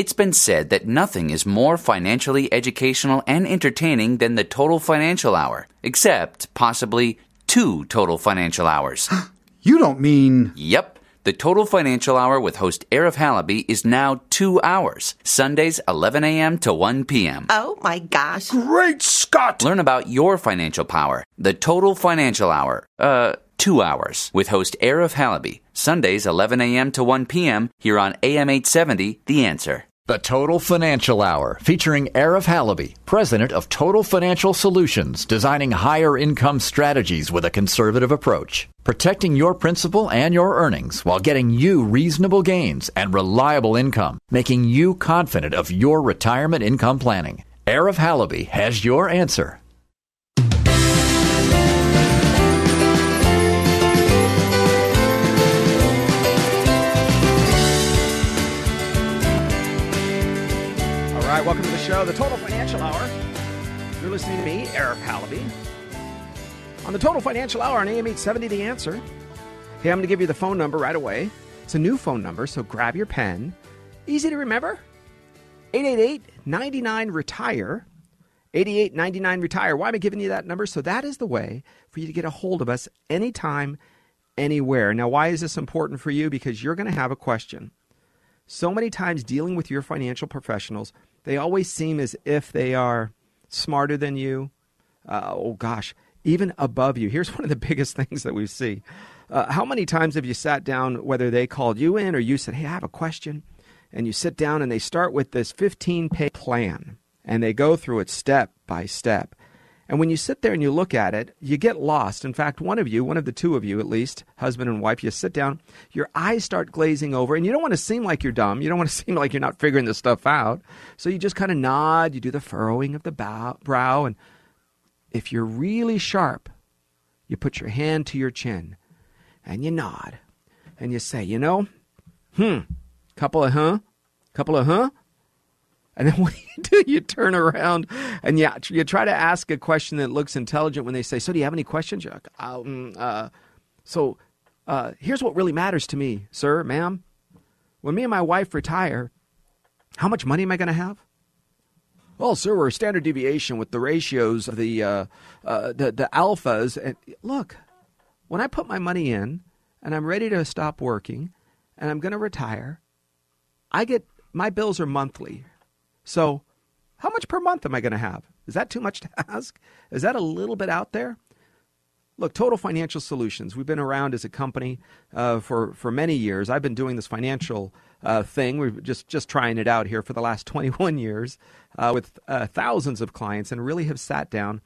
It's been said that nothing is more financially educational and entertaining than the Total Financial Hour, except possibly two Total Financial Hours. You don't mean. Yep. The Total Financial Hour with host Arif Halaby is now two hours, Sundays 11 a.m. to 1 p.m. Oh my gosh. Great Scott! Learn about your financial power. The Total Financial Hour. Uh, two hours with host Arif Halaby, Sundays 11 a.m. to 1 p.m. here on AM 870, The Answer. The Total Financial Hour, featuring Arif Halaby, president of Total Financial Solutions, designing higher income strategies with a conservative approach, protecting your principal and your earnings while getting you reasonable gains and reliable income, making you confident of your retirement income planning. Arif Halaby has your answer. Show, the Total Financial Hour. You're listening to me, Arif Halaby, on the Total Financial Hour on AM 870 The Answer. Hey, I'm going to give you the phone number right away. It's a new phone number, so grab your pen. Easy to remember 888 99 Retire. 88 99 Retire. Why am I giving you that number? So that is the way for you to get a hold of us anytime, anywhere. Now, why is this important for you? Because you're going to have a question. So many times dealing with your financial professionals, they always seem as if they are smarter than you. Uh, oh gosh, even above you. Here's one of the biggest things that we see. Uh, how many times have you sat down, whether they called you in or you said, Hey, I have a question? And you sit down and they start with this 15 page plan and they go through it step by step. And when you sit there and you look at it, you get lost. In fact, one of you, one of the two of you at least, husband and wife, you sit down, your eyes start glazing over, and you don't want to seem like you're dumb. You don't want to seem like you're not figuring this stuff out. So you just kind of nod, you do the furrowing of the bow, brow, and if you're really sharp, you put your hand to your chin and you nod and you say, you know, hmm, couple of huh, couple of huh. And then what do you do? You turn around and you, you try to ask a question that looks intelligent when they say, So, do you have any questions? Like, um, uh, So, uh, here's what really matters to me, sir, ma'am. When me and my wife retire, how much money am I going to have? Well, sir, we're standard deviation with the ratios of the, uh, uh, the, the alphas. And look, when I put my money in and I'm ready to stop working and I'm going to retire, I get my bills are monthly. So, how much per month am I going to have? Is that too much to ask? Is that a little bit out there? Look, Total Financial Solutions. We've been around as a company uh, for for many years. I've been doing this financial uh, thing. We're just just trying it out here for the last 21 years uh, with uh, thousands of clients, and really have sat down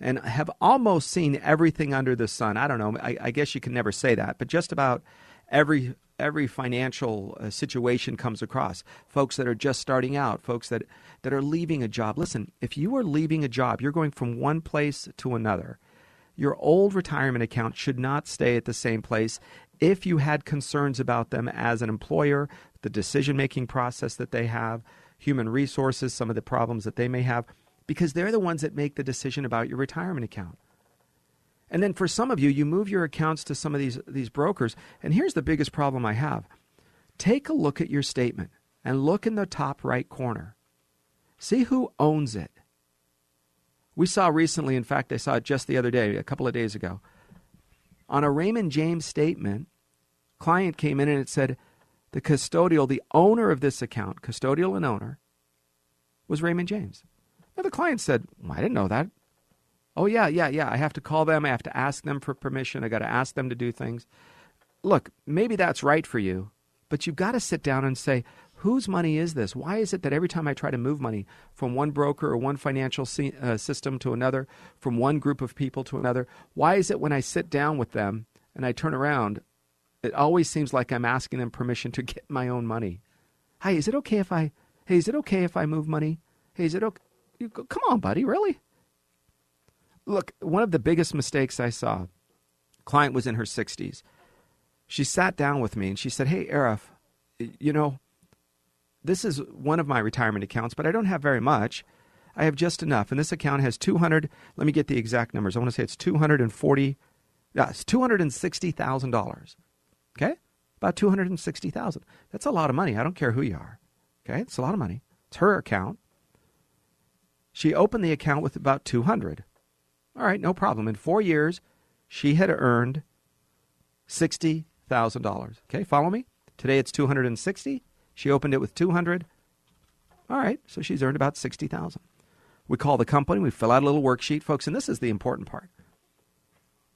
and have almost seen everything under the sun. I don't know. I, I guess you can never say that, but just about every every financial uh, situation comes across. Folks that are just starting out, folks that, that are leaving a job. Listen, if you are leaving a job, you're going from one place to another. Your old retirement account should not stay at the same place if you had concerns about them as an employer, the decision making process that they have, human resources, some of the problems that they may have, because they're the ones that make the decision about your retirement account. And then for some of you, you move your accounts to some of these, these brokers. And here's the biggest problem I have take a look at your statement and look in the top right corner. See who owns it. We saw recently, in fact, I saw it just the other day, a couple of days ago. On a Raymond James statement, client came in and it said the custodial, the owner of this account, custodial and owner, was Raymond James. Now the client said, well, I didn't know that. Oh, yeah, yeah, yeah. I have to call them. I have to ask them for permission. I got to ask them to do things. Look, maybe that's right for you, but you've got to sit down and say, whose money is this? Why is it that every time I try to move money from one broker or one financial uh, system to another, from one group of people to another, why is it when I sit down with them and I turn around, it always seems like I'm asking them permission to get my own money? Hey, is it okay if I? Hey, is it okay if I move money? Hey, is it okay? You go, Come on, buddy, really? Look, one of the biggest mistakes I saw, client was in her 60s. She sat down with me and she said, Hey, Arif, you know, this is one of my retirement accounts, but I don't have very much. I have just enough. And this account has 200, let me get the exact numbers. I want to say it's 240, yeah, it's $260,000. Okay? About 260,000. That's a lot of money. I don't care who you are. Okay, it's a lot of money. It's her account. She opened the account with about 200. All right, no problem. In 4 years, she had earned $60,000. Okay, follow me? Today it's 260. She opened it with 200. All right, so she's earned about 60,000. We call the company, we fill out a little worksheet, folks, and this is the important part.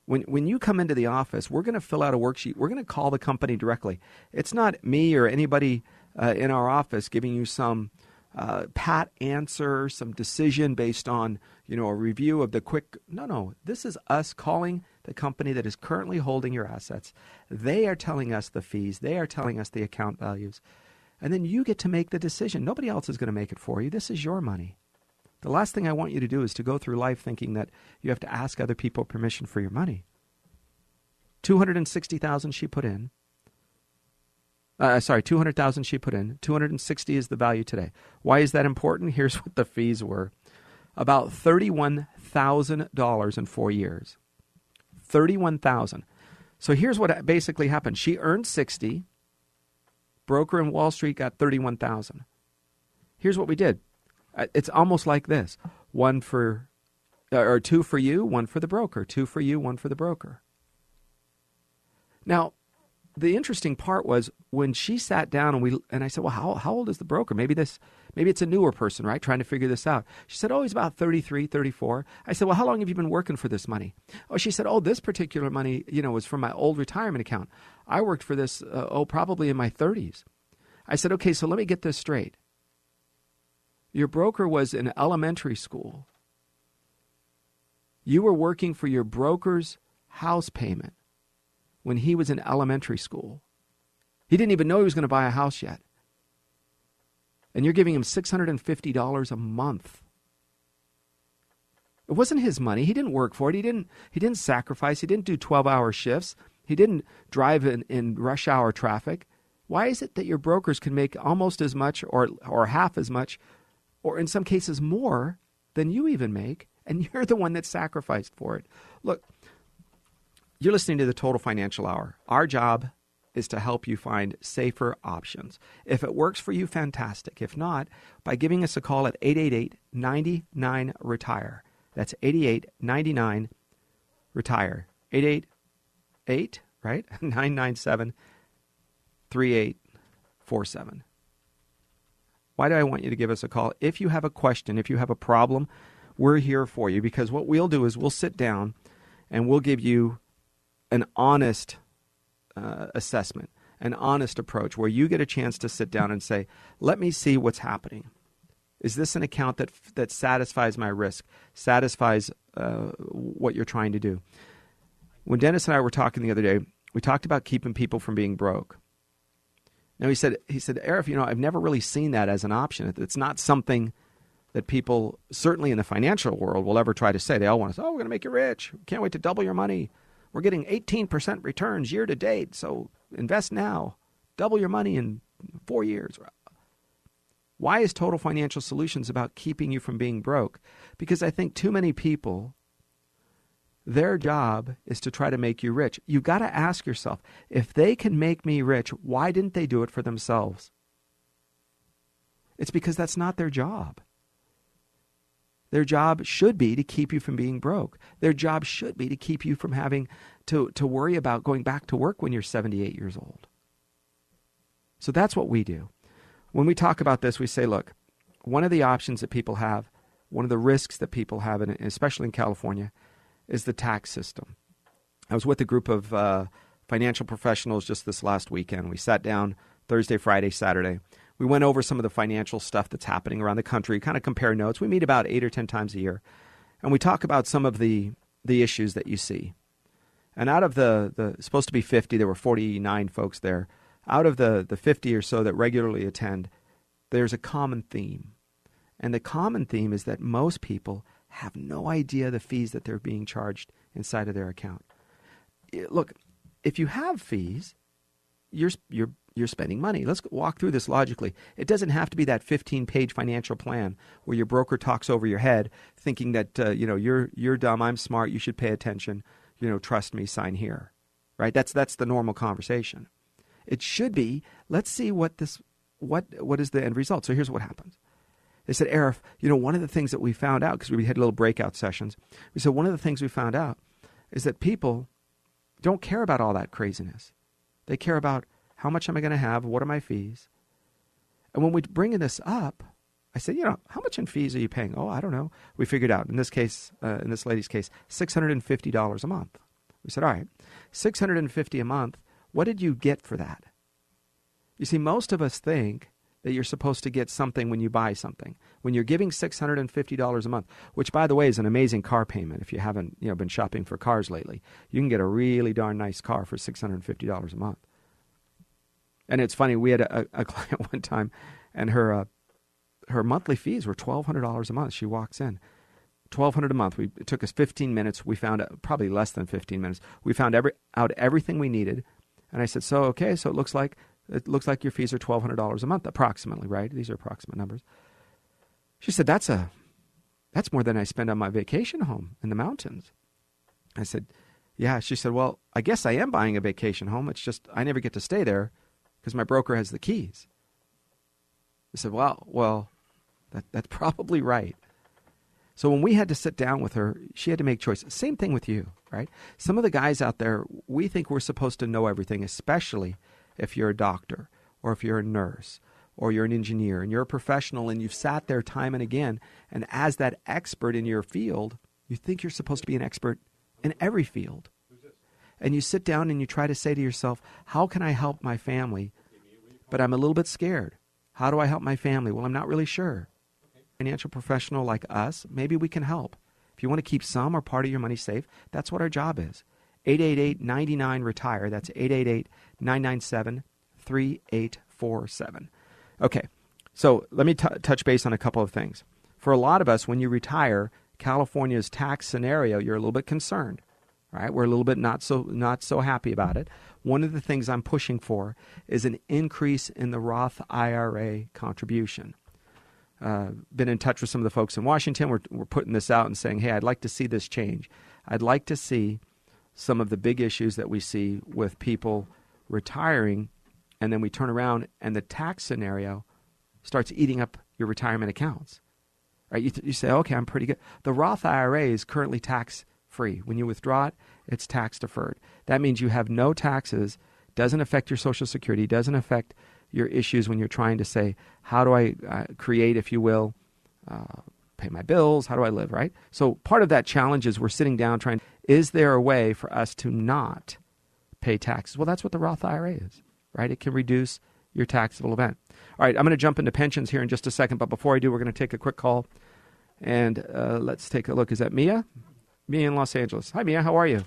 When, when you come into the office, we're going to fill out a worksheet. We're going to call the company directly. It's not me or anybody uh, in our office giving you some uh, pat answer, some decision based on you know a review of the quick. No, no. This is us calling the company that is currently holding your assets. They are telling us the fees. They are telling us the account values, and then you get to make the decision. Nobody else is going to make it for you. This is your money. The last thing I want you to do is to go through life thinking that you have to ask other people permission for your money. 260,000 she put in. Uh, sorry, 200,000 she put in. 260 is the value today. Why is that important? Here's what the fees were. About $31,000 in 4 years. 31,000. So here's what basically happened. She earned 60. Broker in Wall Street got 31,000. Here's what we did. Uh, it's almost like this one for, uh, or two for you, one for the broker. Two for you, one for the broker. Now, the interesting part was when she sat down and we and I said, "Well, how how old is the broker? Maybe this maybe it's a newer person, right? Trying to figure this out." She said, "Oh, he's about 33, 34." I said, "Well, how long have you been working for this money?" Oh, she said, "Oh, this particular money, you know, was from my old retirement account. I worked for this uh, oh, probably in my 30s." I said, "Okay, so let me get this straight. Your broker was in elementary school. You were working for your broker's house payment when he was in elementary school. He didn't even know he was going to buy a house yet. And you're giving him $650 a month. It wasn't his money. He didn't work for it. He didn't he didn't sacrifice. He didn't do 12-hour shifts. He didn't drive in, in rush hour traffic. Why is it that your brokers can make almost as much or or half as much or in some cases more than you even make and you're the one that sacrificed for it? Look, you're listening to the Total Financial Hour. Our job is to help you find safer options. If it works for you, fantastic. If not, by giving us a call at 888 99 Retire. That's 88 99 Retire. 888, right? 997 3847. Why do I want you to give us a call? If you have a question, if you have a problem, we're here for you because what we'll do is we'll sit down and we'll give you an honest uh, assessment, an honest approach where you get a chance to sit down and say, let me see what's happening. Is this an account that, that satisfies my risk, satisfies uh, what you're trying to do? When Dennis and I were talking the other day, we talked about keeping people from being broke. Now he said, he said, Arif, you know, I've never really seen that as an option. It's not something that people, certainly in the financial world, will ever try to say. They all want to say, oh, we're going to make you rich. Can't wait to double your money. We're getting 18% returns year to date, so invest now. Double your money in four years. Why is Total Financial Solutions about keeping you from being broke? Because I think too many people, their job is to try to make you rich. You've got to ask yourself if they can make me rich, why didn't they do it for themselves? It's because that's not their job. Their job should be to keep you from being broke. Their job should be to keep you from having to, to worry about going back to work when you're 78 years old. So that's what we do. When we talk about this, we say, look, one of the options that people have, one of the risks that people have, especially in California, is the tax system. I was with a group of uh, financial professionals just this last weekend. We sat down Thursday, Friday, Saturday we went over some of the financial stuff that's happening around the country, kind of compare notes. We meet about eight or 10 times a year. And we talk about some of the, the issues that you see. And out of the, the supposed to be 50, there were 49 folks there. Out of the, the 50 or so that regularly attend, there's a common theme. And the common theme is that most people have no idea the fees that they're being charged inside of their account. Eh, look, if you have fees, you're, you're you're spending money. Let's walk through this logically. It doesn't have to be that 15 page financial plan where your broker talks over your head thinking that uh, you know you're you're dumb, I'm smart, you should pay attention, you know, trust me, sign here. Right? That's that's the normal conversation. It should be, let's see what this what what is the end result? So here's what happens. They said, Arif, you know, one of the things that we found out because we had little breakout sessions. We said one of the things we found out is that people don't care about all that craziness. They care about how much am I going to have, what are my fees, and when we bring this up, I said, you know, how much in fees are you paying? Oh, I don't know. We figured out in this case, uh, in this lady's case, six hundred and fifty dollars a month. We said, all right, six hundred and fifty a month. What did you get for that? You see, most of us think that you're supposed to get something when you buy something. When you're giving $650 a month, which by the way is an amazing car payment if you haven't, you know, been shopping for cars lately. You can get a really darn nice car for $650 a month. And it's funny, we had a, a client one time and her uh, her monthly fees were $1200 a month. She walks in. 1200 a month. We, it took us 15 minutes. We found probably less than 15 minutes. We found every, out everything we needed. And I said, "So okay, so it looks like it looks like your fees are twelve hundred dollars a month, approximately, right? These are approximate numbers." She said, "That's a that's more than I spend on my vacation home in the mountains." I said, "Yeah." She said, "Well, I guess I am buying a vacation home. It's just I never get to stay there because my broker has the keys." I said, "Well, well, that that's probably right." So when we had to sit down with her, she had to make choices. Same thing with you, right? Some of the guys out there, we think we're supposed to know everything, especially if you're a doctor or if you're a nurse or you're an engineer and you're a professional and you've sat there time and again. And as that expert in your field, you think you're supposed to be an expert in every field. And you sit down and you try to say to yourself, How can I help my family? But I'm a little bit scared. How do I help my family? Well, I'm not really sure financial professional like us, maybe we can help. If you want to keep some or part of your money safe, that's what our job is. 888 99 Retire. That's 888 997 3847. Okay, so let me t- touch base on a couple of things. For a lot of us, when you retire, California's tax scenario, you're a little bit concerned. Right? We're a little bit not so not so happy about it. One of the things I'm pushing for is an increase in the Roth IRA contribution uh, been in touch with some of the folks in Washington. We're, we're putting this out and saying, hey, I'd like to see this change. I'd like to see some of the big issues that we see with people retiring, and then we turn around and the tax scenario starts eating up your retirement accounts. Right? You, th- you say, okay, I'm pretty good. The Roth IRA is currently tax free. When you withdraw it, it's tax deferred. That means you have no taxes, doesn't affect your Social Security, doesn't affect your issues when you're trying to say, how do I uh, create, if you will, uh, pay my bills? How do I live, right? So part of that challenge is we're sitting down trying, is there a way for us to not pay taxes? Well, that's what the Roth IRA is, right? It can reduce your taxable event. All right, I'm going to jump into pensions here in just a second, but before I do, we're going to take a quick call. And uh, let's take a look. Is that Mia? Mia in Los Angeles. Hi, Mia. How are you?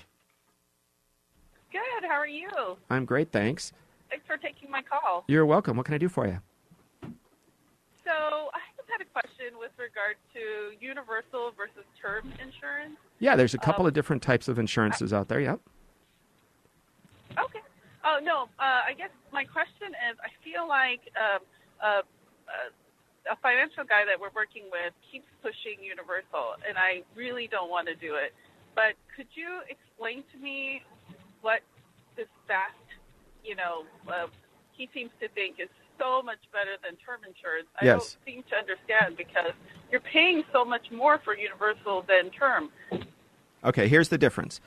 Good. How are you? I'm great, thanks. Thanks for taking my call. You're welcome. What can I do for you? So I just had a question with regard to universal versus term insurance. Yeah, there's a couple Um, of different types of insurances out there. Yep. Okay. Oh no. Uh, I guess my question is, I feel like um, uh, uh, a financial guy that we're working with keeps pushing universal, and I really don't want to do it. But could you explain to me what this fast, you know, uh, he seems to think is so much better than term insurance. I Yes. don't seem to understand because you're paying so much more for universal than term. Okay, here's the difference.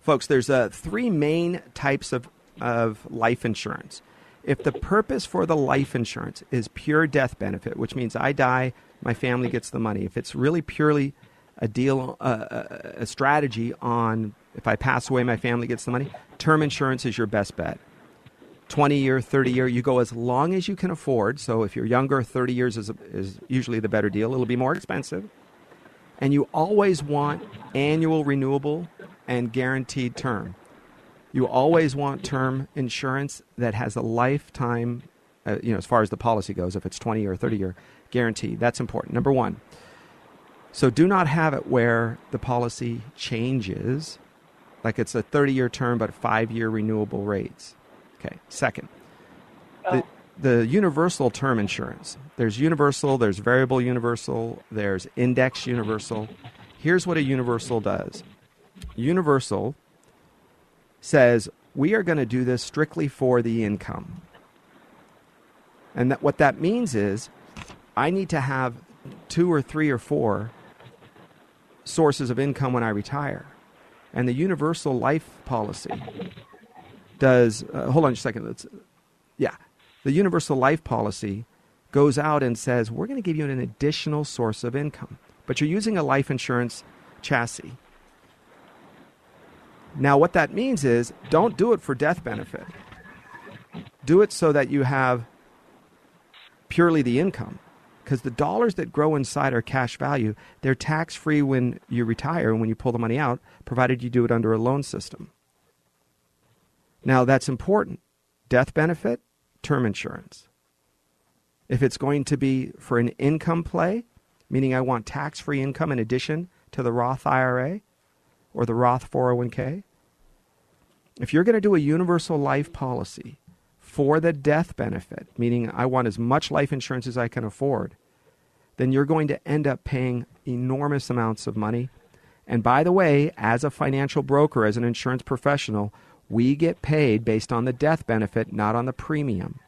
Folks, there's uh, three main types of, of life insurance. If the purpose for the life insurance is pure death benefit, which means I die, my family gets the money, if it's really purely a deal, uh, a, a strategy on if I pass away, my family gets the money, term insurance is your best bet. 20 year, 30 year, you go as long as you can afford. So if you're younger, 30 years is, is usually the better deal. It'll be more expensive. And you always want annual renewable and guaranteed term. You always want term insurance that has a lifetime, uh, you know, as far as the policy goes, if it's 20 or 30 year guarantee. That's important. Number one. So do not have it where the policy changes, like it's a 30 year term but five year renewable rates. Okay. Second, the, the universal term insurance. There's universal, there's variable universal, there's index universal. Here's what a universal does Universal says we are going to do this strictly for the income. And that, what that means is I need to have two or three or four sources of income when I retire. And the universal life policy does, uh, hold on just a second. Let's, yeah. The universal life policy goes out and says, we're going to give you an additional source of income, but you're using a life insurance chassis. Now, what that means is don't do it for death benefit. Do it so that you have purely the income. Because the dollars that grow inside are cash value. They're tax free when you retire and when you pull the money out, provided you do it under a loan system. Now, that's important. Death benefit, term insurance. If it's going to be for an income play, meaning I want tax free income in addition to the Roth IRA or the Roth 401k, if you're going to do a universal life policy for the death benefit, meaning I want as much life insurance as I can afford, then you're going to end up paying enormous amounts of money. And by the way, as a financial broker, as an insurance professional, we get paid based on the death benefit, not on the premium.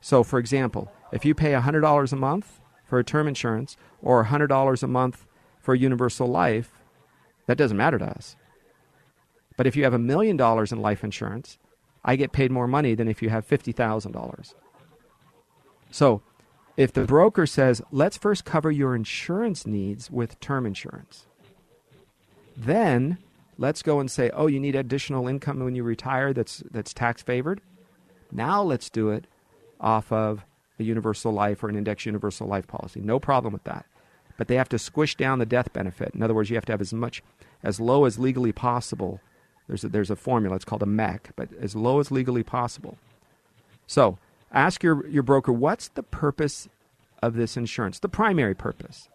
So, for example, if you pay $100 a month for a term insurance or $100 a month for universal life, that doesn't matter to us. But if you have a million dollars in life insurance, I get paid more money than if you have $50,000. So, if the broker says, let's first cover your insurance needs with term insurance, then let's go and say, oh, you need additional income when you retire that's, that's tax favored. Now let's do it off of a universal life or an index universal life policy. No problem with that. But they have to squish down the death benefit. In other words, you have to have as much, as low as legally possible. There's a, there's a formula, it's called a MEC, but as low as legally possible. So ask your, your broker, what's the purpose of this insurance? The primary purpose.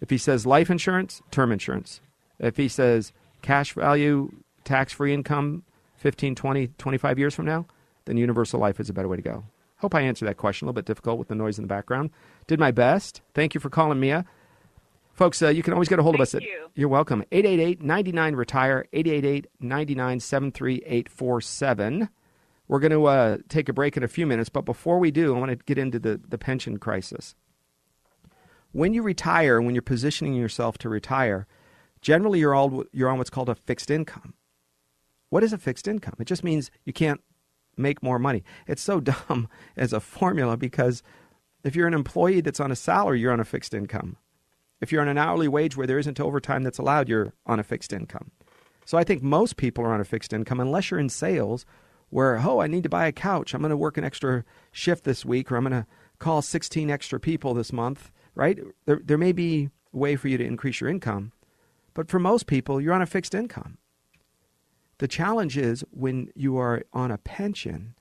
If he says life insurance, term insurance. If he says cash value, tax free income 15, 20, 25 years from now, then universal life is a better way to go. Hope I answered that question. A little bit difficult with the noise in the background. Did my best. Thank you for calling, Mia. Folks, uh, you can always get a hold Thank of us. At, you. You're welcome. 888 99 Retire, 888 99 73847. We're going to uh, take a break in a few minutes, but before we do, I want to get into the, the pension crisis. When you retire, when you're positioning yourself to retire, generally you're, all, you're on what's called a fixed income. What is a fixed income? It just means you can't make more money. It's so dumb as a formula because if you're an employee that's on a salary, you're on a fixed income. If you're on an hourly wage where there isn't overtime that's allowed, you're on a fixed income. So I think most people are on a fixed income unless you're in sales where, oh, I need to buy a couch. I'm going to work an extra shift this week or I'm going to call 16 extra people this month, right? There, there may be a way for you to increase your income. But for most people, you're on a fixed income. The challenge is when you are on a pension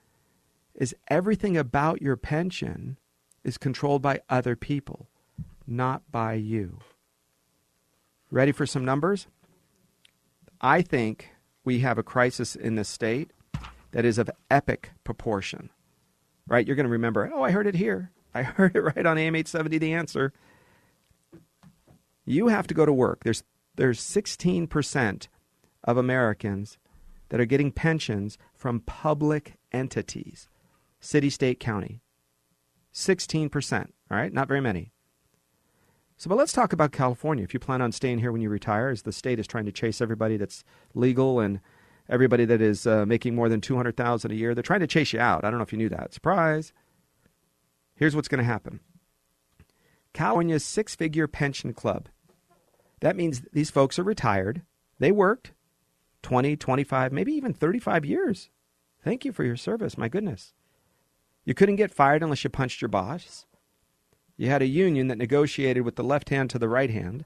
is everything about your pension is controlled by other people, not by you. Ready for some numbers? I think we have a crisis in this state that is of epic proportion. Right? You're going to remember, oh, I heard it here. I heard it right on AM 870 The Answer. You have to go to work. There's there's 16% of Americans that are getting pensions from public entities, city, state, county. 16%, all right? Not very many. So, but let's talk about California. If you plan on staying here when you retire, as the state is trying to chase everybody that's legal and everybody that is uh, making more than 200000 a year, they're trying to chase you out. I don't know if you knew that. Surprise. Here's what's going to happen California's six figure pension club. That means these folks are retired. They worked 20, 25, maybe even 35 years. Thank you for your service. My goodness. You couldn't get fired unless you punched your boss. You had a union that negotiated with the left hand to the right hand,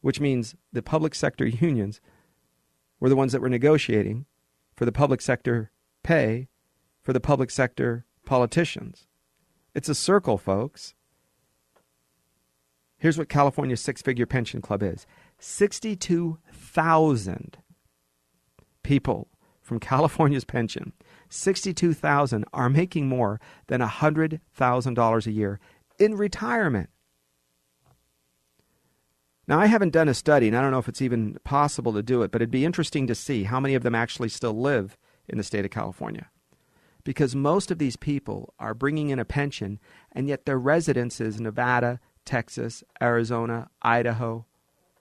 which means the public sector unions were the ones that were negotiating for the public sector pay for the public sector politicians. It's a circle, folks. Here's what California's six figure pension club is 62,000 people from California's pension, 62,000 are making more than $100,000 a year in retirement. Now, I haven't done a study, and I don't know if it's even possible to do it, but it'd be interesting to see how many of them actually still live in the state of California. because most of these people are bringing in a pension, and yet their residence is Nevada, Texas, Arizona, Idaho,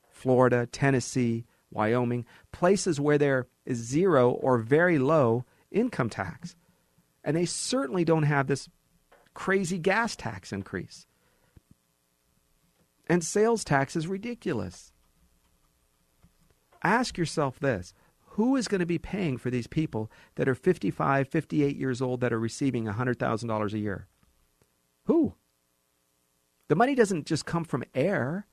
Florida, Tennessee, Wyoming, places where there is zero or very low income tax. And they certainly don't have this crazy gas tax increase. And sales tax is ridiculous. Ask yourself this who is going to be paying for these people that are 55, 58 years old that are receiving $100,000 a year? Who? The money doesn't just come from air.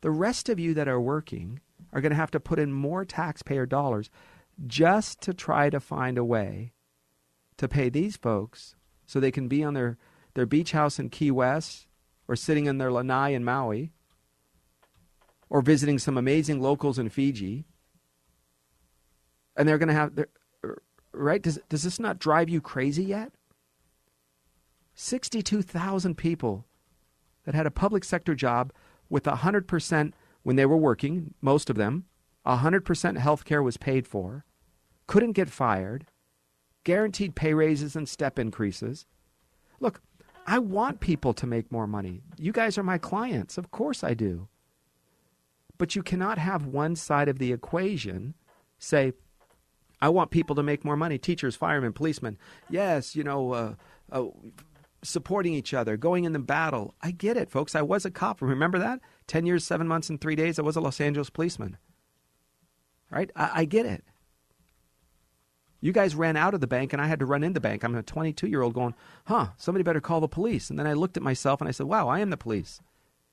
The rest of you that are working are going to have to put in more taxpayer dollars just to try to find a way to pay these folks so they can be on their, their beach house in Key West or sitting in their lanai in Maui or visiting some amazing locals in Fiji. And they're going to have, right? Does, does this not drive you crazy yet? 62,000 people that had a public sector job with 100% when they were working, most of them, 100% health care was paid for, couldn't get fired, guaranteed pay raises and step increases. Look, I want people to make more money. You guys are my clients. Of course I do. But you cannot have one side of the equation say, I want people to make more money. Teachers, firemen, policemen. Yes, you know, uh, uh, supporting each other, going in the battle. I get it, folks. I was a cop. Remember that? 10 years, seven months, and three days. I was a Los Angeles policeman. Right? I, I get it. You guys ran out of the bank, and I had to run in the bank. I'm a 22 year old going, huh, somebody better call the police. And then I looked at myself and I said, wow, I am the police.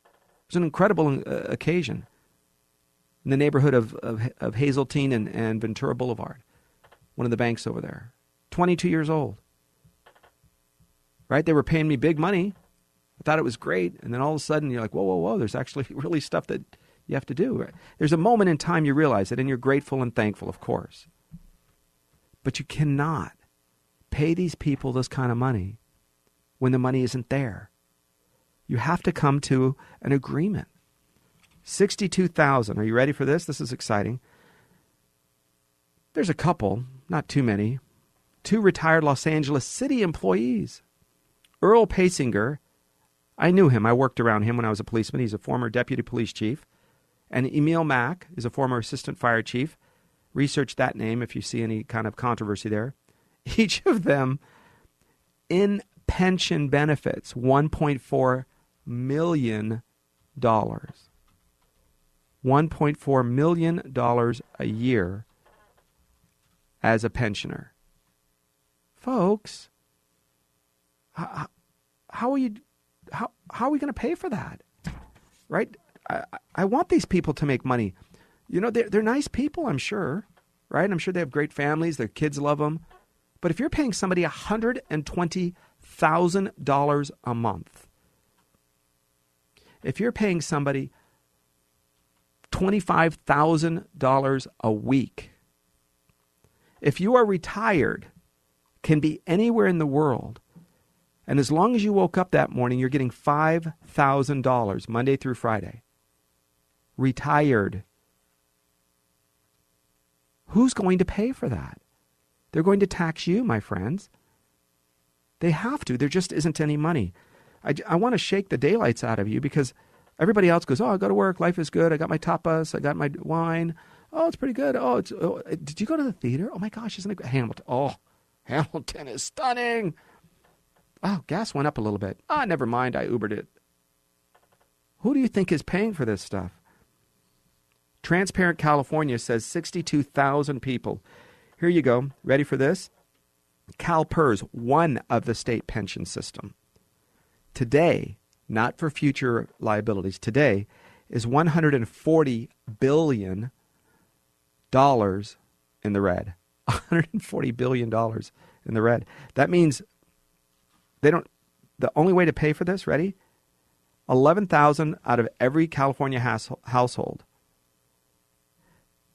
It was an incredible uh, occasion in the neighborhood of, of, of Hazeltine and, and Ventura Boulevard, one of the banks over there. 22 years old. Right? They were paying me big money. I thought it was great. And then all of a sudden, you're like, whoa, whoa, whoa, there's actually really stuff that you have to do. There's a moment in time you realize it, and you're grateful and thankful, of course. But you cannot pay these people this kind of money when the money isn't there. You have to come to an agreement. 62,000. Are you ready for this? This is exciting. There's a couple, not too many, two retired Los Angeles City employees. Earl Paysinger, I knew him. I worked around him when I was a policeman. He's a former deputy police chief. And Emile Mack is a former assistant fire chief. Research that name if you see any kind of controversy there. Each of them in pension benefits $1.4 million. $1.4 million a year as a pensioner. Folks, how, are you how, how are we going to pay for that? Right? I, I want these people to make money. You know, they're, they're nice people, I'm sure, right? I'm sure they have great families, their kids love them. But if you're paying somebody $120,000 a month, if you're paying somebody $25,000 a week, if you are retired, can be anywhere in the world, and as long as you woke up that morning, you're getting $5,000 Monday through Friday. Retired. Who's going to pay for that? They're going to tax you, my friends. They have to. There just isn't any money. I, I want to shake the daylights out of you because everybody else goes, Oh, I go to work. Life is good. I got my tapas. I got my wine. Oh, it's pretty good. Oh, it's, oh, did you go to the theater? Oh my gosh, isn't it Hamilton? Oh, Hamilton is stunning. Oh, gas went up a little bit. Ah, never mind. I Ubered it. Who do you think is paying for this stuff? Transparent California says 62,000 people. Here you go. Ready for this? CalPERS, one of the state pension system. Today, not for future liabilities, today is 140 billion dollars in the red. 140 billion dollars in the red. That means they don't. The only way to pay for this, ready? Eleven thousand out of every California has, household.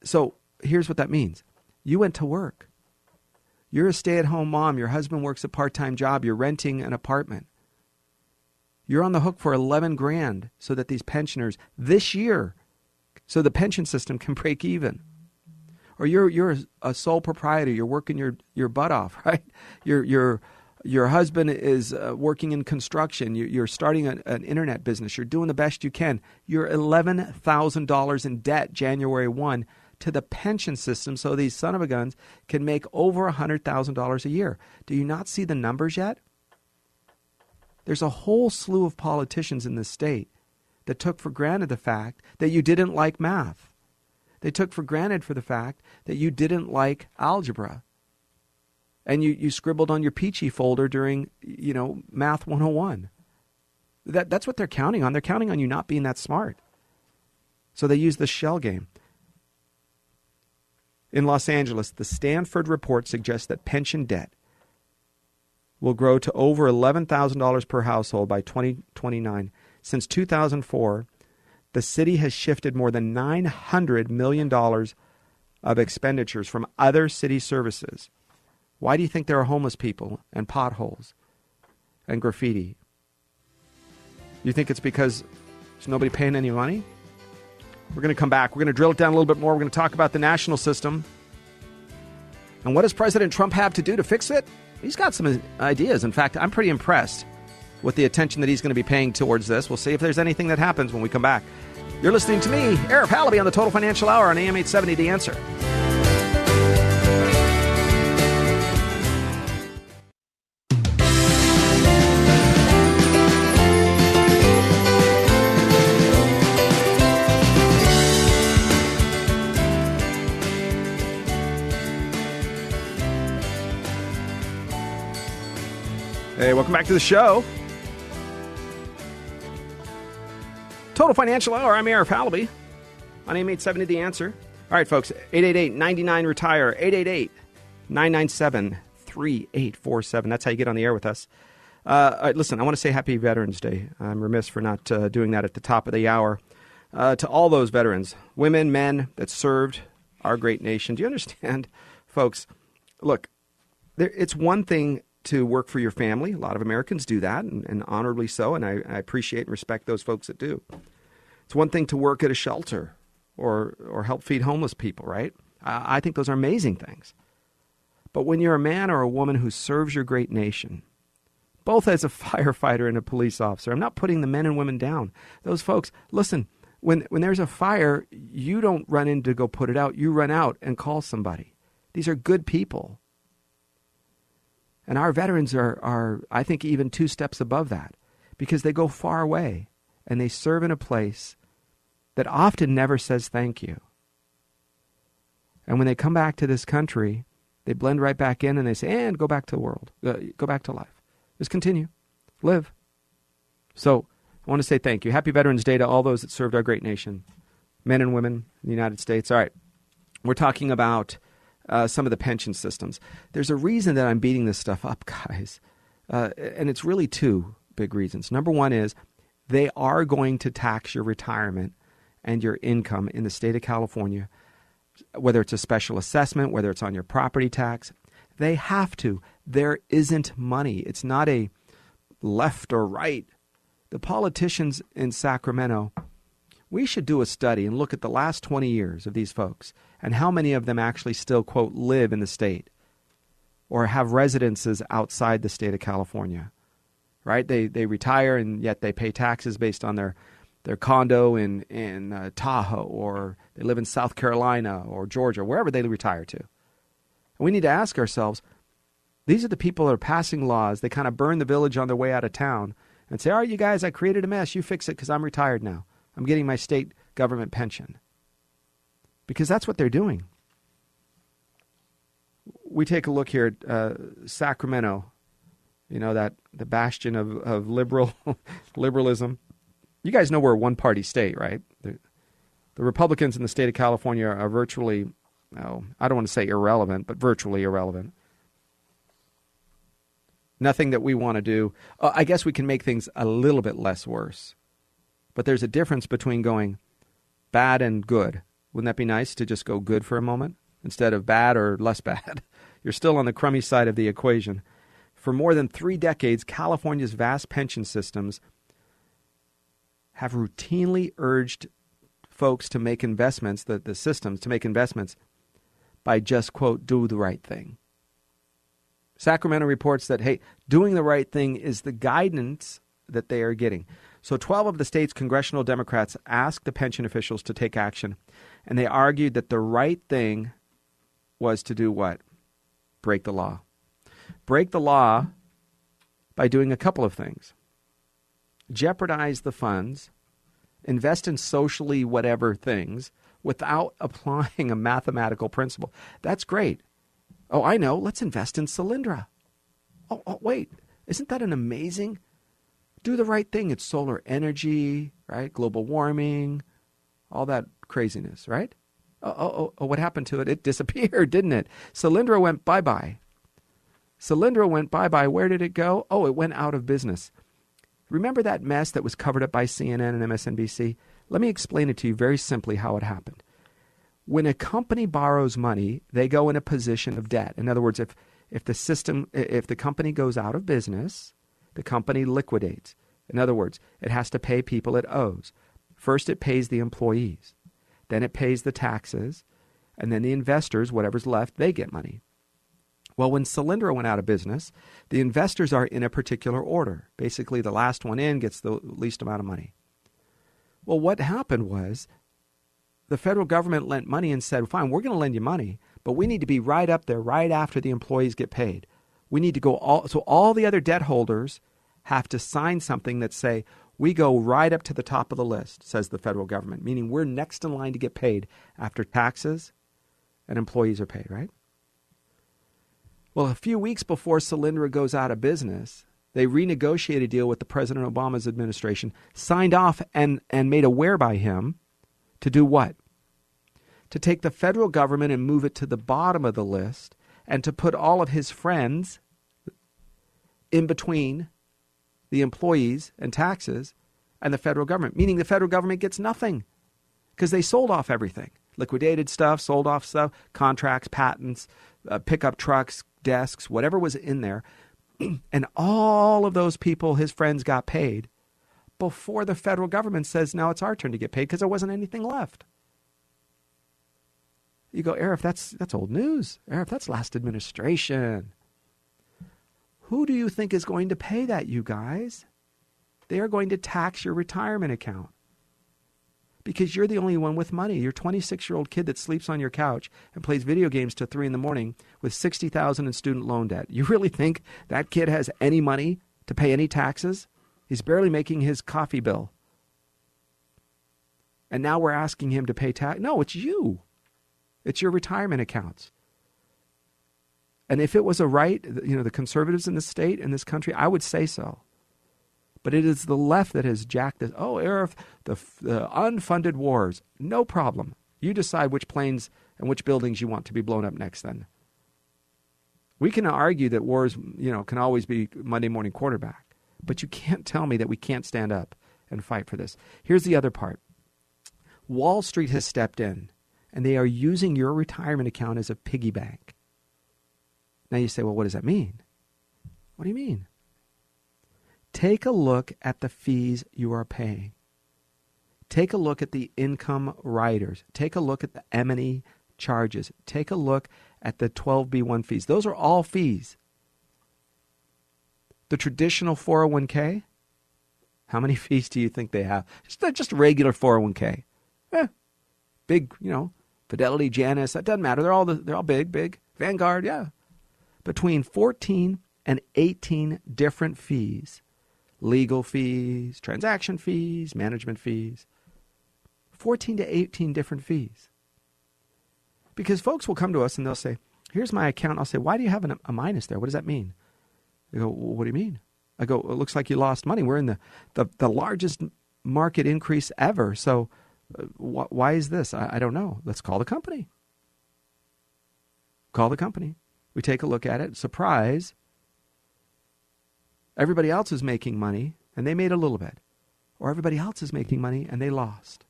So here's what that means: you went to work. You're a stay-at-home mom. Your husband works a part-time job. You're renting an apartment. You're on the hook for 11 grand so that these pensioners this year, so the pension system can break even. or you're you're a sole proprietor. You're working your your butt off, right? Your your your husband is uh, working in construction. You, you're starting an, an internet business. You're doing the best you can. You're eleven thousand dollars in debt January one to the pension system, so these son of a guns can make over hundred thousand dollars a year. Do you not see the numbers yet? There's a whole slew of politicians in this state that took for granted the fact that you didn't like math. They took for granted for the fact that you didn't like algebra. And you, you scribbled on your Pee-Chee folder during, you know, math 101. That, that's what they're counting on. They're counting on you not being that smart. So they use the shell game. In Los Angeles, the Stanford report suggests that pension debt will grow to over $11,000 per household by 2029. Since 2004, the city has shifted more than $900 million of expenditures from other city services. Why do you think there are homeless people and potholes and graffiti? You think it's because there's nobody paying any money? We're going to come back. We're going to drill it down a little bit more. We're going to talk about the national system. And what does President Trump have to do to fix it? He's got some ideas. In fact, I'm pretty impressed with the attention that he's going to be paying towards this. We'll see if there's anything that happens when we come back. You're listening to me, Arif Halaby, on the Total Financial Hour on AM 870 The Answer. Hey, welcome back to the show. Total Financial Hour. I'm Arif Halaby on AM 870 The Answer. All right, folks, 888 99 Retire, 888 997 3847. That's how you get on the air with us. Uh, listen, I want to say Happy Veterans Day. I'm remiss for not uh, doing that at the top of the hour. Uh, to all those veterans, women, men that served our great nation. Do you understand, folks? Look, there, it's one thing to work for your family. A lot of Americans do that, and, and honorably so, and I, I, appreciate and respect those folks that do. It's one thing to work at a shelter or, or help feed homeless people, right? I, I think those are amazing things. But when you're a man or a woman who serves your great nation, both as a firefighter and a police officer, I'm not putting the men and women down. Those folks, listen, when, when there's a fire, you don't run in to go put it out, you run out and call somebody. These are good people and our veterans are, are, I think, even two steps above that because they go far away and they serve in a place that often never says thank you. And when they come back to this country, they blend right back in and they say, and go back to the world, uh, go back to life. Just continue, live. So I want to say thank you. Happy Veterans Day to all those that served our great nation, men and women in the United States. All right, we're talking about uh, some of the pension systems. There's a reason that I'm beating this stuff up, guys. Uh, and it's really two big reasons. Number one is they are going to tax your retirement and your income in the state of California, whether it's a special assessment, whether it's on your property tax. They have to. There isn't money. It's not a left or right. The politicians in Sacramento, we should do a study and look at the last 20 years of these folks and how many of them actually still, quote, live in the state or have residences outside the state of California, right? They, they retire and yet they pay taxes based on their, their condo in, in uh, Tahoe or they live in South Carolina or Georgia, wherever they retire to. And we need to ask ourselves these are the people that are passing laws. They kind of burn the village on their way out of town and say, All right, you guys, I created a mess. You fix it because I'm retired now. I'm getting my state government pension because that's what they're doing. We take a look here at uh, Sacramento, you know that the bastion of, of liberal liberalism. You guys know we're a one party state, right? The, the, Republicans in the state of California are virtually, oh, I don't want to say irrelevant, but virtually irrelevant. Nothing that we want to do. Uh, I guess we can make things a little bit less worse. But there's a difference between going bad and good. Wouldn't that be nice to just go good for a moment instead of bad or less bad? You're still on the crummy side of the equation. For more than three decades, California's vast pension systems have routinely urged folks to make investments, the, the systems to make investments, by just, quote, do the right thing. Sacramento reports that, hey, doing the right thing is the guidance that they are getting. So 12 of the state's congressional Democrats asked the pension officials to take action, and they argued that the right thing was to do what? Break the law. Break the law by doing a couple of things jeopardize the funds, invest in socially whatever things without applying a mathematical principle. That's great. Oh, I know. Let's invest in Solyndra. Oh, oh, wait. Isn't that an amazing? Do the right thing. It's solar energy, right? Global warming, all that craziness, right? Oh, oh, oh, oh what happened to it? It disappeared, didn't it? Solyndra went bye bye. Solyndra went bye bye. Where did it go? Oh, it went out of business. Remember that mess that was covered up by CNN and MSNBC? Let me explain it to you very simply how it happened. When a company borrows money, they go in a position of debt. In other words, if, if the system, if the company goes out of business, the company liquidates. In other words, it has to pay people it owes. First, it pays the employees, then, it pays the taxes, and then the investors, whatever's left, they get money. Well, when Solyndra went out of business, the investors are in a particular order. Basically, the last one in gets the least amount of money. Well, what happened was the federal government lent money and said, fine, we're going to lend you money, but we need to be right up there right after the employees get paid. We need to go all, so all the other debt holders have to sign something that say, we go right up to the top of the list, says the federal government, meaning we're next in line to get paid after taxes and employees are paid, right? Well, a few weeks before Solyndra goes out of business, they renegotiated a deal with the President Obama's administration, signed off and, and made aware by him to do what? To take the federal government and move it to the bottom of the list and to put all of his friends in between the employees and taxes and the federal government, meaning the federal government gets nothing because they sold off everything liquidated stuff, sold off stuff, contracts, patents, uh, pickup trucks, desks, whatever was in there. and all of those people, his friends, got paid before the federal government says, now it's our turn to get paid because there wasn't anything left. You go, Arif, that's, that's old news. Arif, that's last administration. Who do you think is going to pay that, you guys? They are going to tax your retirement account because you're the only one with money. You're 26 year old kid that sleeps on your couch and plays video games till three in the morning with 60,000 in student loan debt. You really think that kid has any money to pay any taxes? He's barely making his coffee bill. And now we're asking him to pay tax. No, it's you. It's your retirement accounts. And if it was a right, you know, the conservatives in the state, in this country, I would say so. But it is the left that has jacked this. Oh, Arif, the, the unfunded wars. No problem. You decide which planes and which buildings you want to be blown up next then. We can argue that wars, you know, can always be Monday morning quarterback, but you can't tell me that we can't stand up and fight for this. Here's the other part. Wall Street has stepped in and they are using your retirement account as a piggy bank. Now you say, well, what does that mean? What do you mean? Take a look at the fees you are paying. Take a look at the income riders. Take a look at the M&E charges. Take a look at the 12B1 fees. Those are all fees. The traditional 401k, how many fees do you think they have? Just, just regular 401k. Eh, big, you know, Fidelity, Janus, that doesn't matter. They're all, the, they're all big, big. Vanguard, yeah. Between 14 and 18 different fees legal fees, transaction fees, management fees. 14 to 18 different fees. Because folks will come to us and they'll say, Here's my account. I'll say, Why do you have an, a minus there? What does that mean? They go, well, What do you mean? I go, It looks like you lost money. We're in the, the, the largest market increase ever. So Uh, why is this? I, I don't know. Let's call the company. Call the company. We take a look at it. Surprise, Everybody else is making money and they made a little bit. Or everybody else is making money and they lost.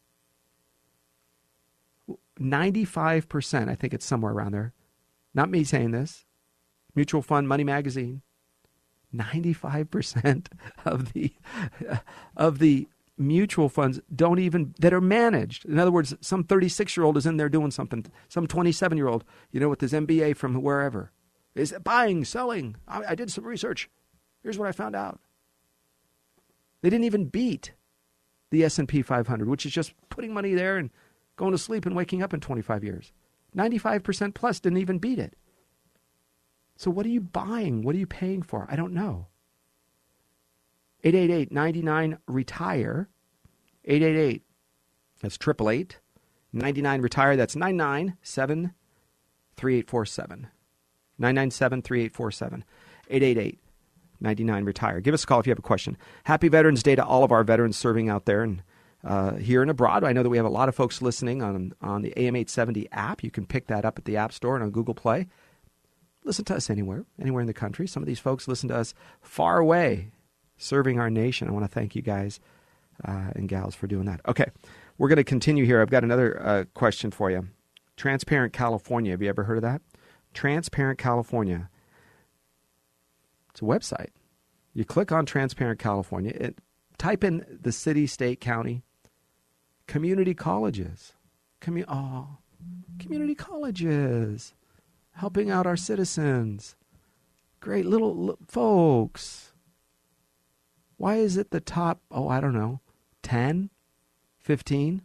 95%, I think it's somewhere around there. Not me saying this. Mutual Fund Money Magazine. 95% of the of the mutual funds don't even that are managed. In other words, some 36 year old is in there doing something. Some 27 year old, you know, with his MBA from wherever, is buying, selling. I, I did some research. Here's what I found out. They didn't even beat the S&P 500, which is just putting money there and going to sleep and waking up in 25 years. 95% plus didn't even beat it. So what are you buying? What are you paying for? I don't know. 888 retire. 888. That's 888 99 retire. That's 997 3847. 997 3847. 888 99 retire. Give us a call if you have a question. Happy Veterans Day to all of our veterans serving out there and uh, here and abroad. I know that we have a lot of folks listening on, on the AM 870 app. You can pick that up at the App Store and on Google Play. Listen to us anywhere, anywhere in the country. Some of these folks listen to us far away serving our nation. I want to thank you guys uh, and gals for doing that. Okay, we're going to continue here. I've got another uh, question for you. Transparent California. Have you ever heard of that? Transparent California. It's a website. You click on Transparent California. It, type in the city, state, county, community colleges. Commu- oh, community colleges, helping out our citizens. Great little, little folks why is it the top, oh, I don't know, 10, 15?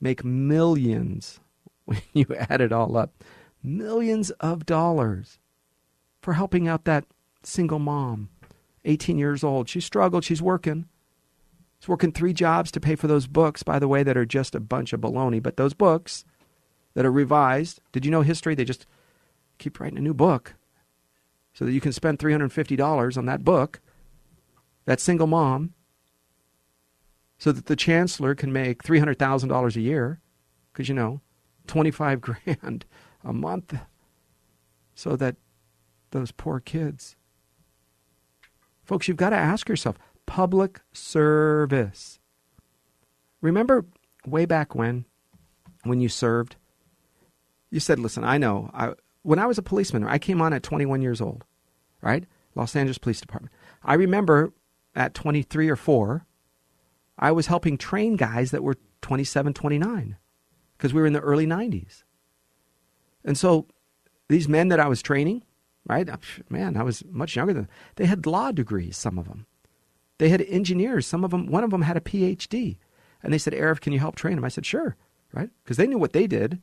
Make millions when you add it all up. Millions of dollars for helping out that single mom, 18 years old. She struggled, she's working. She's working three jobs to pay for those books, by the way, that are just a bunch of baloney. But those books that are revised, did you know history? They just keep writing a new book so that you can spend $350 on that book that single mom, so that the chancellor can make $300,000 a year, because, you know, 25 grand a month, so that those poor kids. Folks, you've got to ask yourself public service. Remember way back when, when you served, you said, listen, I know, I, when I was a policeman, I came on at 21 years old, right? Los Angeles Police Department. I remember at 23 or 4, I was helping train guys that were 27, 29 because we were in the early 90s. And so these men that I was training, right? Man, I was much younger than them. They had law degrees, some of them. They had engineers. Some of them, one of them had a PhD. And they said, Arif, can you help train them? I said, sure, right? Because they knew what they did,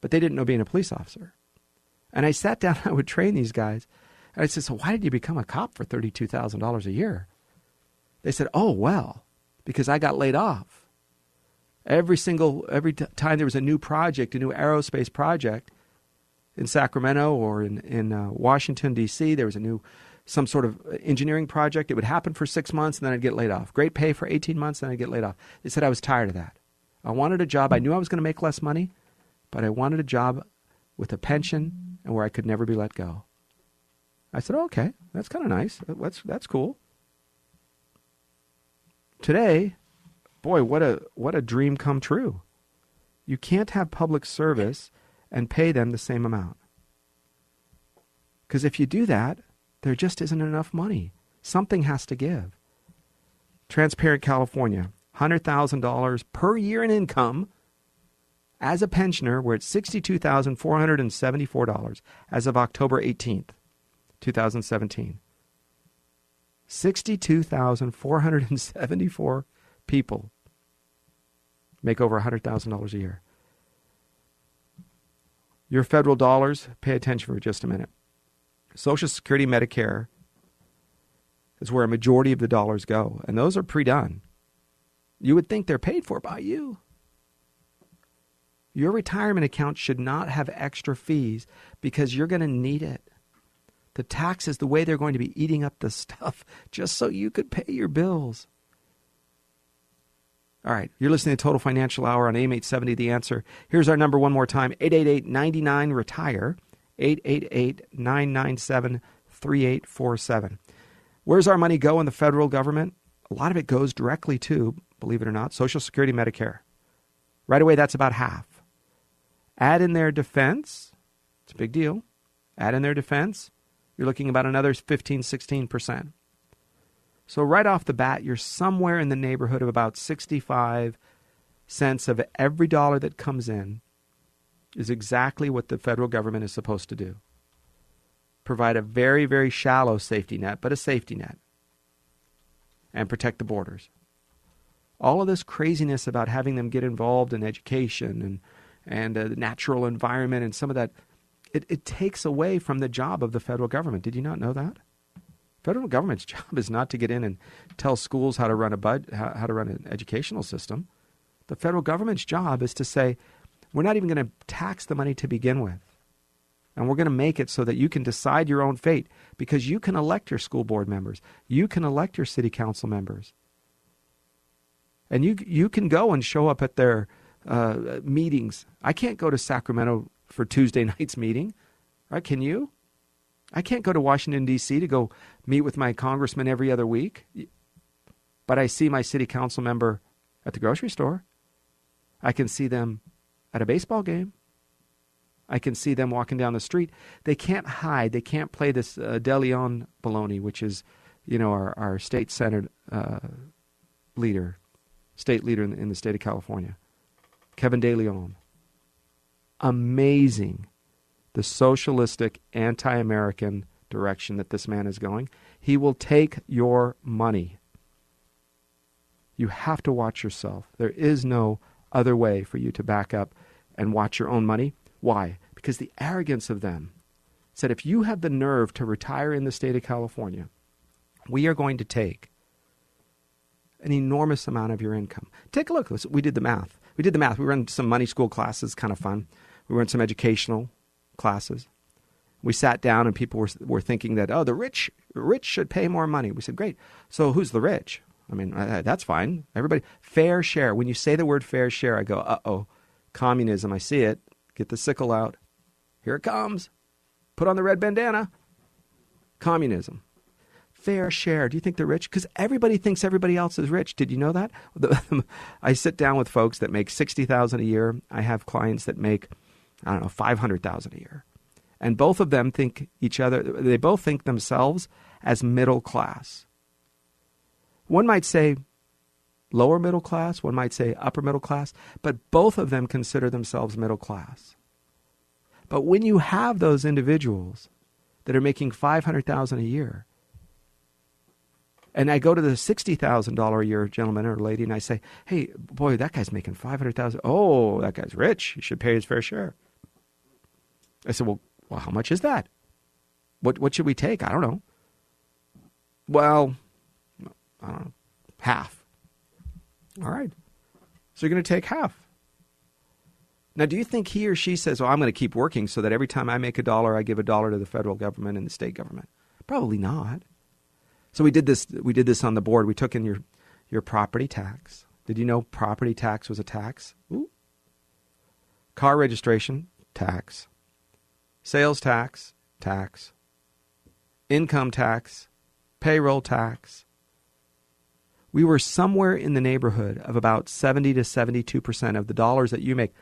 but they didn't know being a police officer. And I sat down, I would train these guys. And I said, so why did you become a cop for $32,000 a year? They said, "Oh well, because I got laid off." Every single every t- time there was a new project, a new aerospace project in Sacramento or in in uh, Washington D.C., there was a new some sort of engineering project. It would happen for six months and then I'd get laid off. Great pay for 18 months, and I'd get laid off. They said I was tired of that. I wanted a job. I knew I was going to make less money, but I wanted a job with a pension and where I could never be let go. I said, oh, okay, that's kind of nice. That's, that's cool. Today, boy, what a what a dream come true. You can't have public service and pay them the same amount. Because if you do that, there just isn't enough money. Something has to give. Transparent California, $100,000 per year in income. As a pensioner, we're at $62,474 as of October 18th, 2017. 62,474 people make over $100,000 a year. Your federal dollars, pay attention for just a minute. Social Security, Medicare is where a majority of the dollars go, and those are pre done. You would think they're paid for by you. Your retirement account should not have extra fees because you're going to need it the taxes, the way they're going to be eating up the stuff just so you could pay your bills. All right, you're listening to Total Financial Hour on AM 870 The Answer. Here's our number one more time 888 99 Retire, 888 997 3847. Where's our money go in the federal government? A lot of it goes directly to, believe it or not, Social Security, Medicare. Right away, that's about half. Add in their defense, it's a big deal. Add in their defense, you're looking about another 15, 16%. So, right off the bat, you're somewhere in the neighborhood of about 65 cents of every dollar that comes in is exactly what the federal government is supposed to do provide a very, very shallow safety net, but a safety net, and protect the borders. All of this craziness about having them get involved in education and and uh, the natural environment and some of that, it, it takes away from the job of the federal government. Did you not know that? Federal government's job is not to get in and tell schools how to run a bud, how, how to run an educational system. The federal government's job is to say, we're not even going to tax the money to begin with. And we're going to make it so that you can decide your own fate because you can elect your school board members. You can elect your city council members. And you, you can go and show up at their uh, meetings. I can't go to Sacramento for Tuesday night's meeting. Right? Can you? I can't go to Washington, D.C. to go meet with my congressman every other week. But I see my city council member at the grocery store. I can see them at a baseball game. I can see them walking down the street. They can't hide. They can't play this uh, De Leon baloney, which is, you know, our, our state senate uh, leader, state leader in, in the state of California, Kevin De Leon. Amazing the socialistic, anti American direction that this man is going. He will take your money. You have to watch yourself. There is no other way for you to back up and watch your own money. Why? Because the arrogance of them said if you have the nerve to retire in the state of California, we are going to take an enormous amount of your income. Take a look. We did the math. We did the math. We run some money school classes, kind of fun. We run some educational classes. We sat down and people were, were thinking that, oh, the rich, rich should pay more money. We said, great. So who's the rich? I mean, uh, that's fine. Everybody, fair share. When you say the word fair share, I go, uh oh, communism. I see it. Get the sickle out. Here it comes. Put on the red bandana. Communism. Fair share. Do you think they're rich? Because everybody thinks everybody else is rich. Did you know that? I sit down with folks that make sixty thousand a year. I have clients that make I don't know, 500,000 a year. And both of them think each other, they both think themselves as middle class. One might say lower middle class, one might say upper middle class, but both of them consider themselves middle class. But when you have those individuals that are making 500,000 a year, and I go to the $60,000 a year gentleman or lady and I say, "Hey, boy, that guy's making 500,000. Oh, that guy's rich. He should pay his fair share." I said, well, well, how much is that? What what should we take? I don't know. Well, I don't know, half. All right. So you're going to take half. Now, do you think he or she says, "Well, I'm going to keep working so that every time I make a dollar, I give a dollar to the federal government and the state government"? Probably not. So we did this. We did this on the board. We took in your your property tax. Did you know property tax was a tax? Ooh. Car registration tax sales tax, tax, income tax, payroll tax. We were somewhere in the neighborhood of about 70 to 72% of the dollars that you make,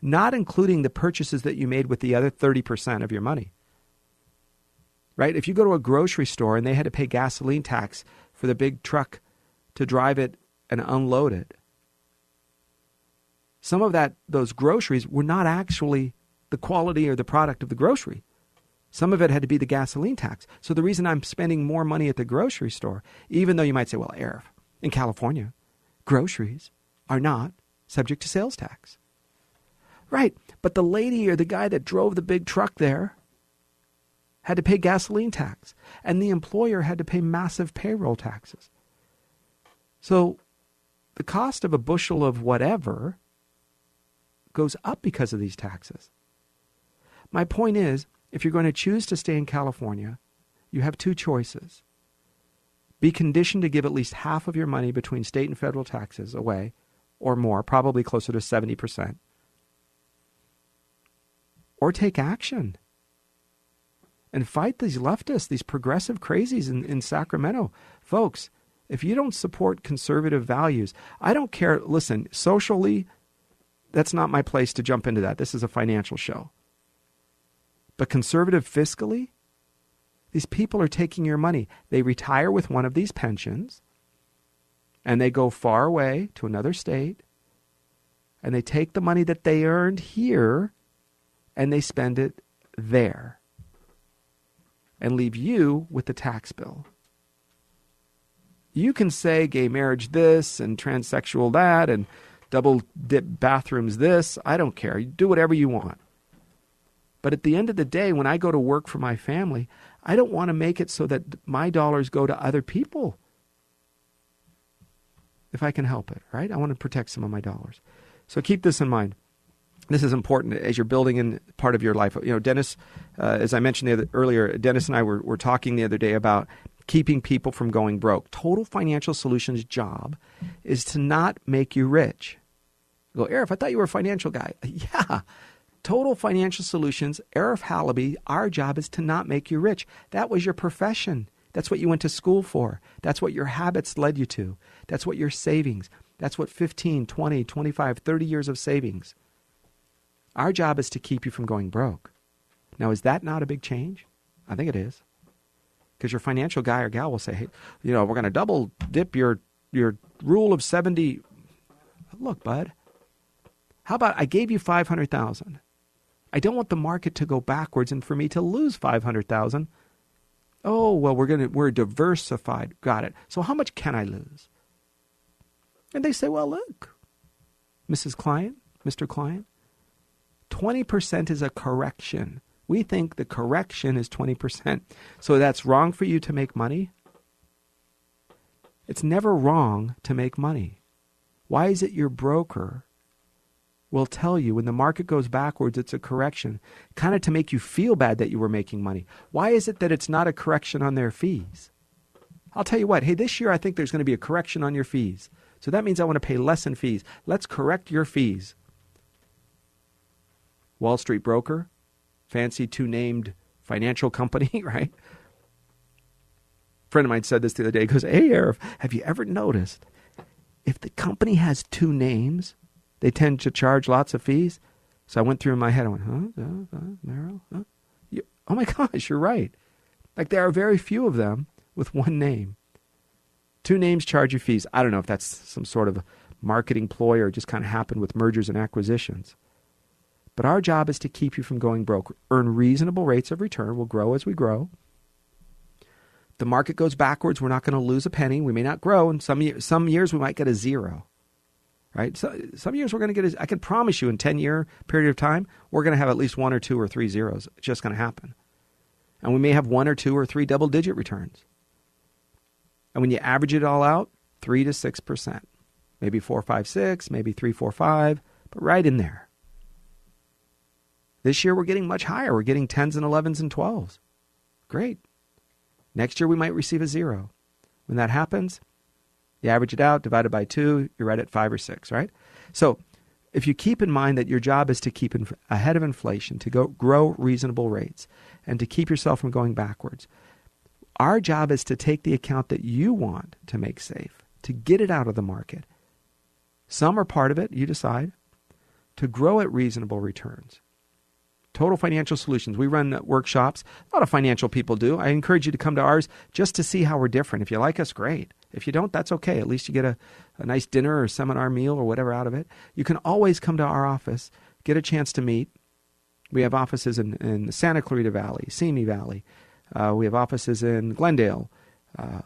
not including the purchases that you made with the other 30% of your money. Right? If you go to a grocery store and they had to pay gasoline tax for the big truck to drive it and unload it, some of that those groceries were not actually the quality or the product of the grocery. Some of it had to be the gasoline tax. So the reason I'm spending more money at the grocery store, even though you might say, well, Arif, in California, groceries are not subject to sales tax. Right, but the lady or the guy that drove the big truck there had to pay gasoline tax, and the employer had to pay massive payroll taxes. So the cost of a bushel of whatever goes up because of these taxes. My point is, if you're going to choose to stay in California, you have two choices. Be conditioned to give at least half of your money between state and federal taxes away, or more, probably closer to 70%. Or take action and fight these leftists, these progressive crazies in, in Sacramento. Folks, if you don't support conservative values, I don't care. Listen, socially, that's not my place to jump into that. This is a financial show. But conservative fiscally, These people are taking your money. They retire with one of these pensions and they go far away to another state and they take the money that they earned here and they spend it there and leave you with the tax bill. You can say gay marriage this and transsexual that and double dip bathrooms this. I don't care. You do whatever you want. But at the end of the day, when I go to work for my family, I don't want to make it so that my dollars go to other people. If I can help it, right? I want to protect some of my dollars. So keep this in mind. This is important as you're building in part of your life. You know, Dennis, uh, as I mentioned other, earlier, Dennis and I were, were talking the other day about keeping people from going broke. Total Financial Solutions' job is to not make you rich. You go, Arif, I thought you were a financial guy. Yeah. Total Financial Solutions, Arif Halaby, our job is to not make you rich. That was your profession. That's what you went to school for. That's what your habits led you to. That's what your savings. That's what 15, 20, 25, 30 years of savings. Our job is to keep you from going broke. Now, is that not a big change? I think it is. Because your financial guy or gal will say, hey, you know, we're going to double dip your, your rule of 70. Look, bud, how about I gave you 500,000? I don't want the market to go backwards and for me to lose 500,000. Oh, well, we're going to, we're diversified. Got it. So how much can I lose? And they say, well, look, Mrs. Client, Mr. Client, 20% is a correction. We think the correction is 20%. So that's wrong for you to make money? It's never wrong to make money. Why is it your broker will tell you when the market goes backwards, it's a correction, kind of to make you feel bad that you were making money? Why is it that it's not a correction on their fees? I'll tell you what, hey, this year I think there's going to be a correction on your fees. So that means I want to pay less in fees. Let's correct your fees. Wall Street broker, fancy two named financial company, right? Friend of mine said this the other day. He goes, Hey, Arif, have you ever noticed if the company has two names, they tend to charge lots of fees? So I went through in my head. I went, Huh? Uh, uh, Merrill? Huh? You, oh my gosh, you're right. Like there are very few of them with one name. Two names charge you fees. I don't know if that's some sort of marketing ploy or just kind of happened with mergers and acquisitions. But our job is to keep you from going broke. Earn reasonable rates of return. We'll grow as we grow. The market goes backwards. We're not going to lose a penny. We may not grow. And some, year, some years we might get a zero. Right? So, some years we're going to get a, I can promise you in 10 year period of time, we're going to have at least one or two or three zeros. It's just going to happen. And we may have one or two or three double digit returns. And when you average it all out, three to six percent. Maybe four, five, six, maybe three, four, five, but right in there. This year we're getting much higher. We're getting 10s and 11s and 12s. Great. Next year we might receive a zero. When that happens, you average it out, divided by two, you're right at five or six, right? So if you keep in mind that your job is to keep ahead of inflation, to go grow reasonable rates, and to keep yourself from going backwards, our job is to take the account that you want to make safe, to get it out of the market. Some are part of it, you decide, to grow at reasonable returns. Total Financial Solutions. We run workshops. A lot of financial people do. I encourage you to come to ours just to see how we're different. If you like us, great. If you don't, that's okay. At least you get a, a nice dinner or seminar meal or whatever out of it. You can always come to our office, get a chance to meet. We have offices in, in the Santa Clarita Valley, Simi Valley. Uh, we have offices in Glendale uh,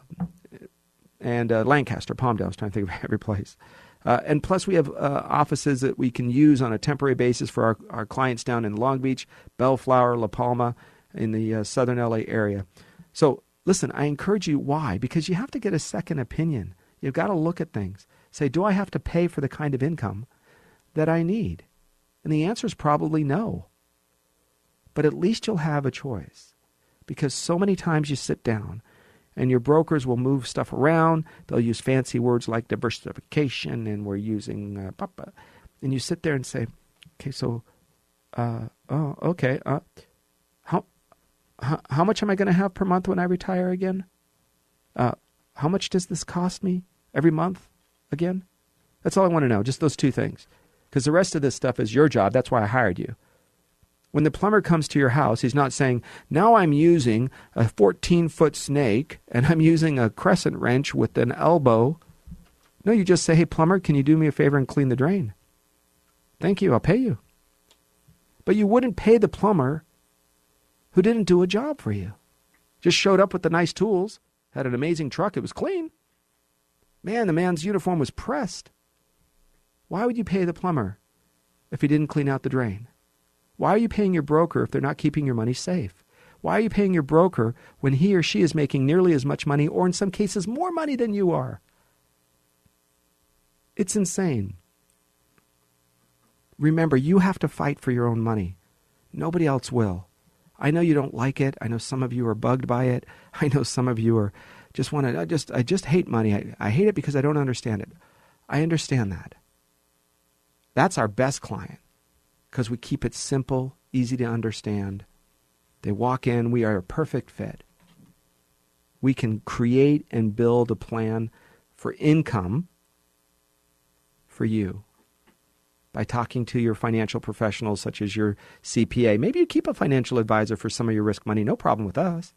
and uh, Lancaster, Palmdale. I was trying to think of every place. Uh, and plus, we have uh, offices that we can use on a temporary basis for our, our clients down in Long Beach, Bellflower, La Palma, in the uh, southern LA area. So, listen, I encourage you. Why? Because you have to get a second opinion. You've got to look at things. Say, do I have to pay for the kind of income that I need? And the answer is probably no. But at least you'll have a choice. Because so many times you sit down and your brokers will move stuff around. They'll use fancy words like diversification, and we're using uh, papa. And you sit there and say, okay, so, uh, oh, okay, uh, how, how much am I going to have per month when I retire again? Uh, how much does this cost me every month again? That's all I want to know, just those two things. Because the rest of this stuff is your job. That's why I hired you. When the plumber comes to your house, he's not saying, now I'm using a 14 foot snake and I'm using a crescent wrench with an elbow. No, you just say, hey, plumber, can you do me a favor and clean the drain? Thank you, I'll pay you. But you wouldn't pay the plumber who didn't do a job for you. Just showed up with the nice tools, had an amazing truck, it was clean. Man, the man's uniform was pressed. Why would you pay the plumber if he didn't clean out the drain? Why are you paying your broker if they're not keeping your money safe? Why are you paying your broker when he or she is making nearly as much money, or in some cases more money than you are? It's insane. Remember, you have to fight for your own money. Nobody else will. I know you don't like it. I know some of you are bugged by it. I know some of you are just want to. I just I just hate money. I, I hate it because I don't understand it. I understand that. That's our best client because we keep it simple, easy to understand. They walk in, we are a perfect fit. We can create and build a plan for income for you by talking to your financial professionals, such as your CPA. Maybe you keep a financial advisor for some of your risk money, no problem with us.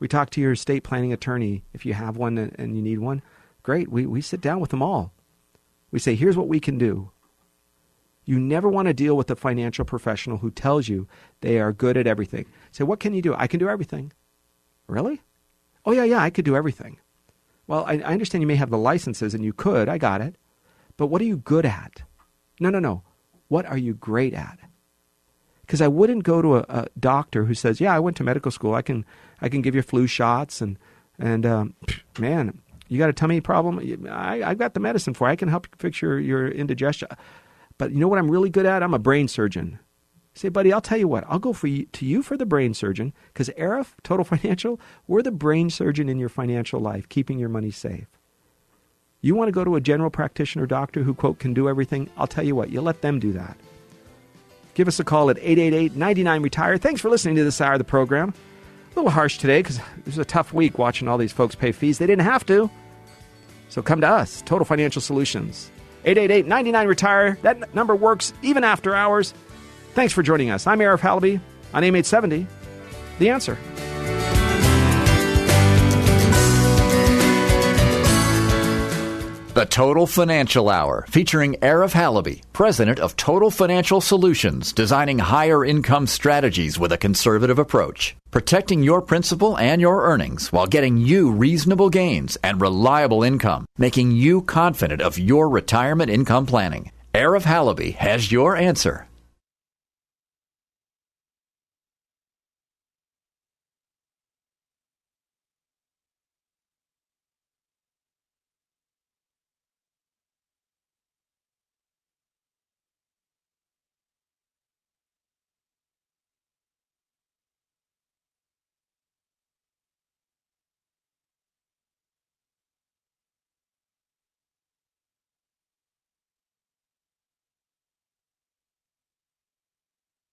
We talk to your estate planning attorney if you have one and you need one. Great. We, we sit down with them all. We say, here's what we can do. You never want to deal with a financial professional who tells you they are good at everything. Say, what can you do? I can do everything. Really? Oh, yeah, yeah, I could do everything. Well, I, I understand you may have the licenses and you could. I got it. But what are you good at? No, no, no. What are you great at? Because I wouldn't go to a, a, doctor who says, "Yeah, I went to medical school. I can, I can give you flu shots and and um, man, you got a tummy problem. I, I've got the medicine for. You. I can help fix your your indigestion." But you know what I'm really good at? I'm a brain surgeon. Say, buddy, I'll tell you what. I'll go for you, to you for the brain surgeon because Arif Total Financial, we're the brain surgeon in your financial life, keeping your money safe. You want to go to a general practitioner doctor who, quote, can do everything? I'll tell you what, you let them do that. Give us a call at 888 99 Retire. Thanks for listening to this hour of the program. A little harsh today because it was a tough week watching all these folks pay fees. They didn't have to. So come to us, Total Financial Solutions. 888 99 Retire. That number works even after hours. Thanks for joining us. I'm Arif Halaby on AM 870. The answer. The Total Financial Hour, featuring Arif Halaby, president of Total Financial Solutions, designing higher income strategies with a conservative approach, protecting your principal and your earnings while getting you reasonable gains and reliable income, making you confident of your retirement income planning. Arif Halaby has your answer.